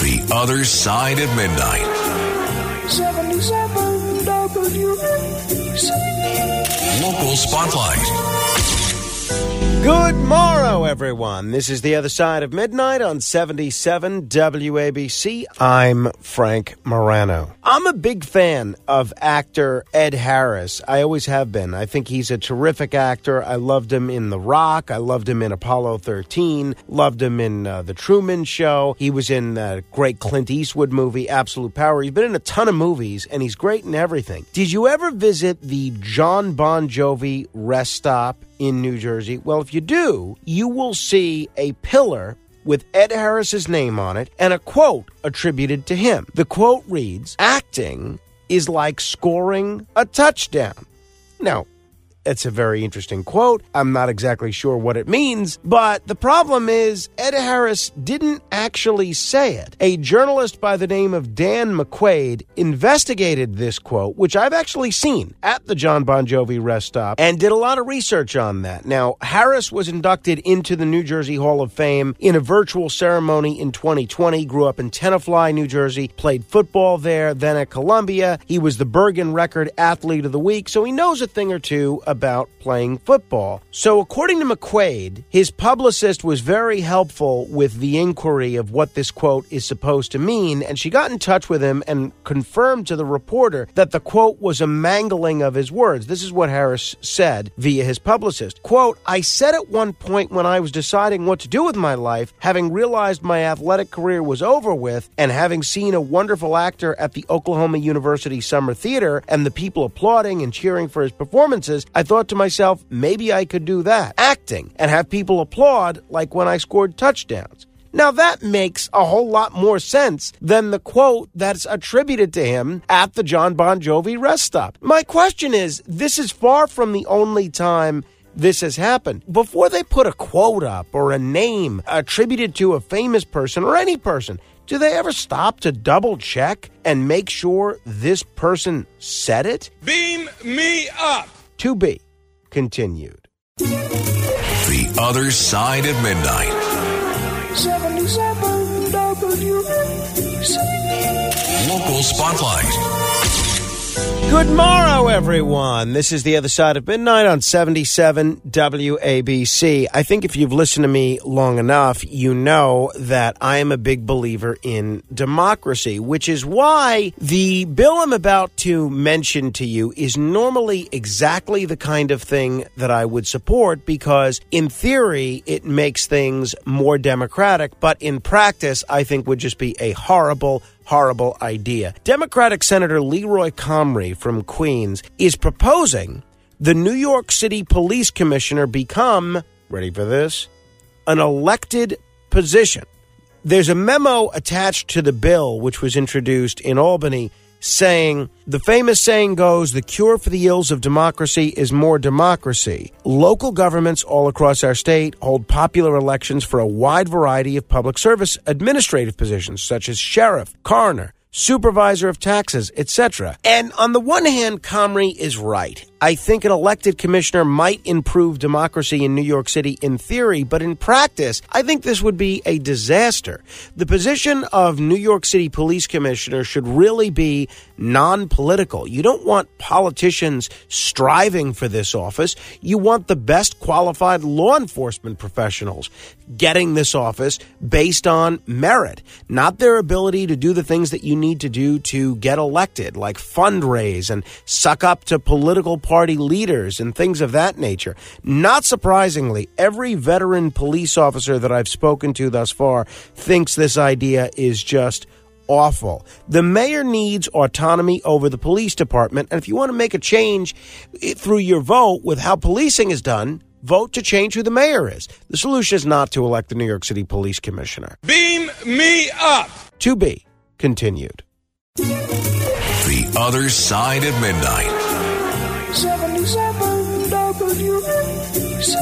The Other Side of Midnight. 77 WABC. Local Spotlight. Good morrow, everyone. This is the other side of midnight on 77 WABC. I'm Frank Morano. I'm a big fan of actor Ed Harris. I always have been. I think he's a terrific actor. I loved him in The Rock. I loved him in Apollo 13. Loved him in uh, The Truman Show. He was in the great Clint Eastwood movie, Absolute Power. He's been in a ton of movies, and he's great in everything. Did you ever visit the Jon Bon Jovi rest stop in New Jersey? Well, if you do, you will see a pillar with Ed Harris's name on it and a quote attributed to him. The quote reads Acting is like scoring a touchdown. Now, it's a very interesting quote. I'm not exactly sure what it means, but the problem is Ed Harris didn't actually say it. A journalist by the name of Dan McQuaid investigated this quote, which I've actually seen at the Jon Bon Jovi rest stop, and did a lot of research on that. Now, Harris was inducted into the New Jersey Hall of Fame in a virtual ceremony in 2020, grew up in Tenafly, New Jersey, played football there, then at Columbia. He was the Bergen Record Athlete of the Week, so he knows a thing or two about playing football. So, according to McQuaid, his publicist was very helpful with the inquiry of what this quote is supposed to mean, and she got in touch with him and confirmed to the reporter that the quote was a mangling of his words. This is what Harris said via his publicist. Quote, I said at one point when I was deciding what to do with my life, having realized my athletic career was over with, and having seen a wonderful actor at the Oklahoma University Summer Theater and the people applauding and cheering for his performances, I thought to myself, maybe I could do that. Acting and have people applaud like when I scored touchdowns. Now that makes a whole lot more sense than the quote that's attributed to him at the Jon Bon Jovi rest stop. My question is this is far from the only time this has happened. Before they put a quote up or a name attributed to a famous person or any person, do they ever stop to double check and make sure this person said it? Beam me up. To be continued. The Other Side of Midnight. 77 WABC. Local Spotlight. Good morrow, everyone. This is the other side of midnight on 77 WABC. I think if you've listened to me long enough, you know that I am a big believer in democracy, which is why the bill I'm about to mention to you is normally exactly the kind of thing that I would support because, in theory, it makes things more democratic, but in practice, I think would just be a horrible, horrible idea. Democratic Senator Leroy Comrie from Queens is proposing the New York City Police Commissioner become, ready for this, an elected position. There's a memo attached to the bill, which was introduced in Albany, saying the famous saying goes the cure for the ills of democracy is more democracy. Local governments all across our state hold popular elections for a wide variety of public service administrative positions, such as sheriff, coroner, supervisor of taxes, etc. And on the one hand, Comrie is right. I think an elected commissioner might improve democracy in New York City in theory, but in practice, I think this would be a disaster. The position of New York City Police Commissioner should really be non political. You don't want politicians striving for this office. You want the best qualified law enforcement professionals getting this office based on merit, not their ability to do the things that you need to do to get elected, like fundraise and suck up to political party leaders and things of that nature. Not surprisingly, every veteran police officer that I've spoken to thus far thinks this idea is just awful. The mayor needs autonomy over the police department, and if you want to make a change eh, through your vote with how policing is done, vote to change who the mayor is. The solution is not to elect the New York City Police Commissioner. Beam me up. To be continued. The Other Side of Midnight. 77 WABC.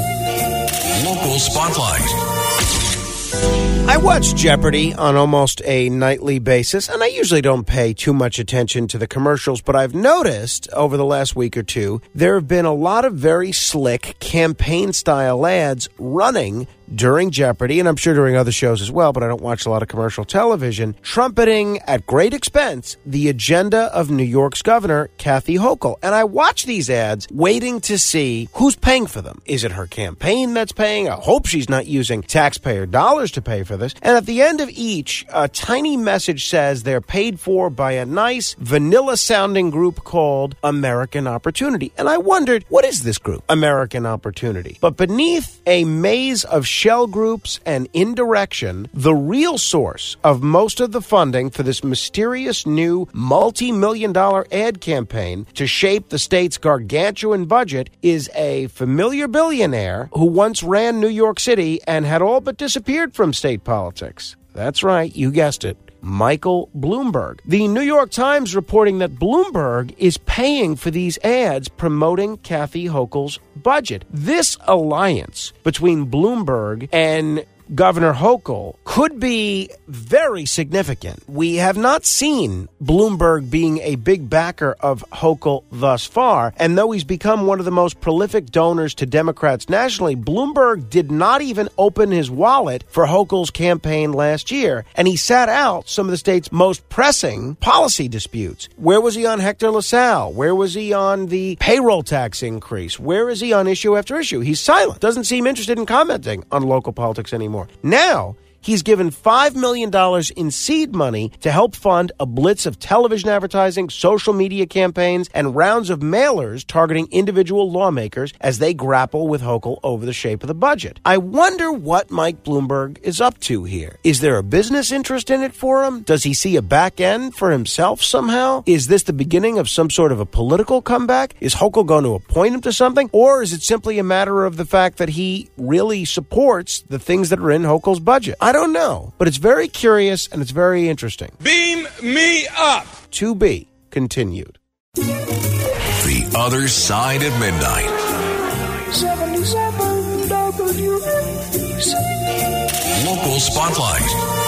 Local Spotlight. I watch Jeopardy on almost a nightly basis, and I usually don't pay too much attention to the commercials, but I've noticed over the last week or two there have been a lot of very slick campaign style ads running during Jeopardy, and I'm sure during other shows as well, but I don't watch a lot of commercial television, trumpeting at great expense the agenda of New York's governor, Kathy Hochul. And I watch these ads waiting to see who's paying for them. Is it her campaign that's paying? I hope she's not using taxpayer dollars to pay for this. And at the end of each, a tiny message says they're paid for by a nice vanilla sounding group called American Opportunity. And I wondered, what is this group? American Opportunity. But beneath a maze of shell groups and indirection, the real source of most of the funding for this mysterious new multi million dollar ad campaign to shape the state's gargantuan budget is a familiar billionaire who once ran New York City and had all but disappeared from state politics. That's right, you guessed it. Michael Bloomberg. The New York Times reporting that Bloomberg is paying for these ads promoting Kathy Hochul's budget. This alliance between Bloomberg and Governor Hochul could be very significant. We have not seen Bloomberg being a big backer of Hochul thus far, and though he's become one of the most prolific donors to Democrats nationally, Bloomberg did not even open his wallet for Hochul's campaign last year, and he sat out some of the state's most pressing policy disputes. Where was he on Hector LaSalle? Where was he on the payroll tax increase? Where is he on issue after issue? He's silent, doesn't seem interested in commenting on local politics anymore anymore. Now, He's given $5 million in seed money to help fund a blitz of television advertising, social media campaigns, and rounds of mailers targeting individual lawmakers as they grapple with Hochul over the shape of the budget. I wonder what Mike Bloomberg is up to here. Is there a business interest in it for him? Does he see a back end for himself somehow? Is this the beginning of some sort of a political comeback? Is Hochul going to appoint him to something? Or is it simply a matter of the fact that he really supports the things that are in Hochul's budget? I don't know, but it's very curious and it's very interesting. Beam me up. To be continued. The Other Side of Midnight. 77 WABC. Local Spotlight.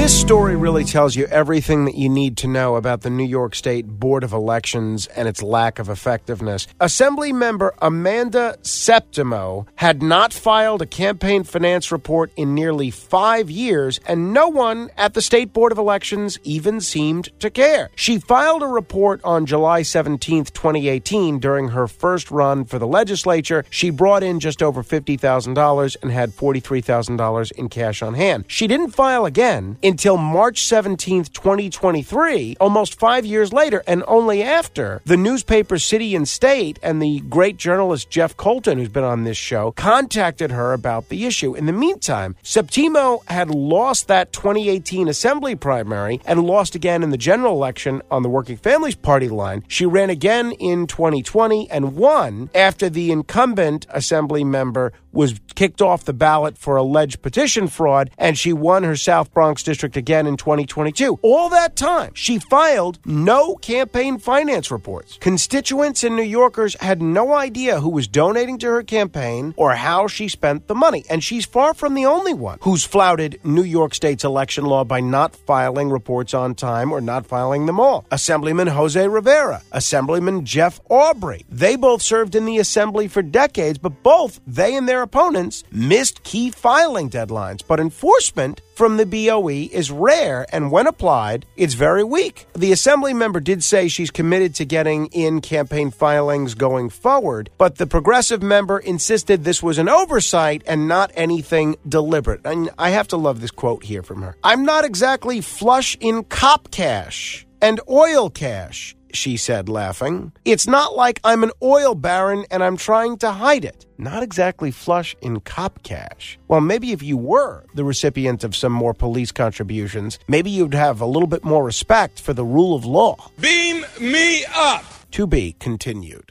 This story really tells you everything that you need to know about the New York State Board of Elections and its lack of effectiveness. Assembly member Amanda Septimo had not filed a campaign finance report in nearly five years, and no one at the State Board of Elections even seemed to care. She filed a report on July 17, 2018, during her first run for the legislature. She brought in just over $50,000 and had $43,000 in cash on hand. She didn't file again until March 17th, 2023, almost five years later, and only after the newspaper City and State and the great journalist Jeff Coltin, who's been on this show, contacted her about the issue. In the meantime, Septimo had lost that 2018 Assembly primary and lost again in the general election on the Working Families Party line. She ran again in 2020 and won after the incumbent Assembly member was kicked off the ballot for alleged petition fraud, and she won her South Bronx district again in 2022. All that time, she filed no campaign finance reports. Constituents and New Yorkers had no idea who was donating to her campaign or how she spent the money, and she's far from the only one who's flouted New York State's election law by not filing reports on time or not filing them all. Assemblyman Jose Rivera, Assemblyman Jeff Aubry, they both served in the Assembly for decades, but both they and their opponents missed key filing deadlines. But enforcement from the BOE is rare, and when applied, it's very weak. The Assembly member did say she's committed to getting in campaign filings going forward, but the progressive member insisted this was an oversight and not anything deliberate. And I have to love this quote here from her I'm not exactly flush in cop cash and oil cash she said, laughing. It's not like I'm an oil baron and I'm trying to hide it. Not exactly flush in cop cash. Well, maybe if you were the recipient of some more police contributions, maybe you'd have a little bit more respect for the rule of law. Beam me up. To be continued.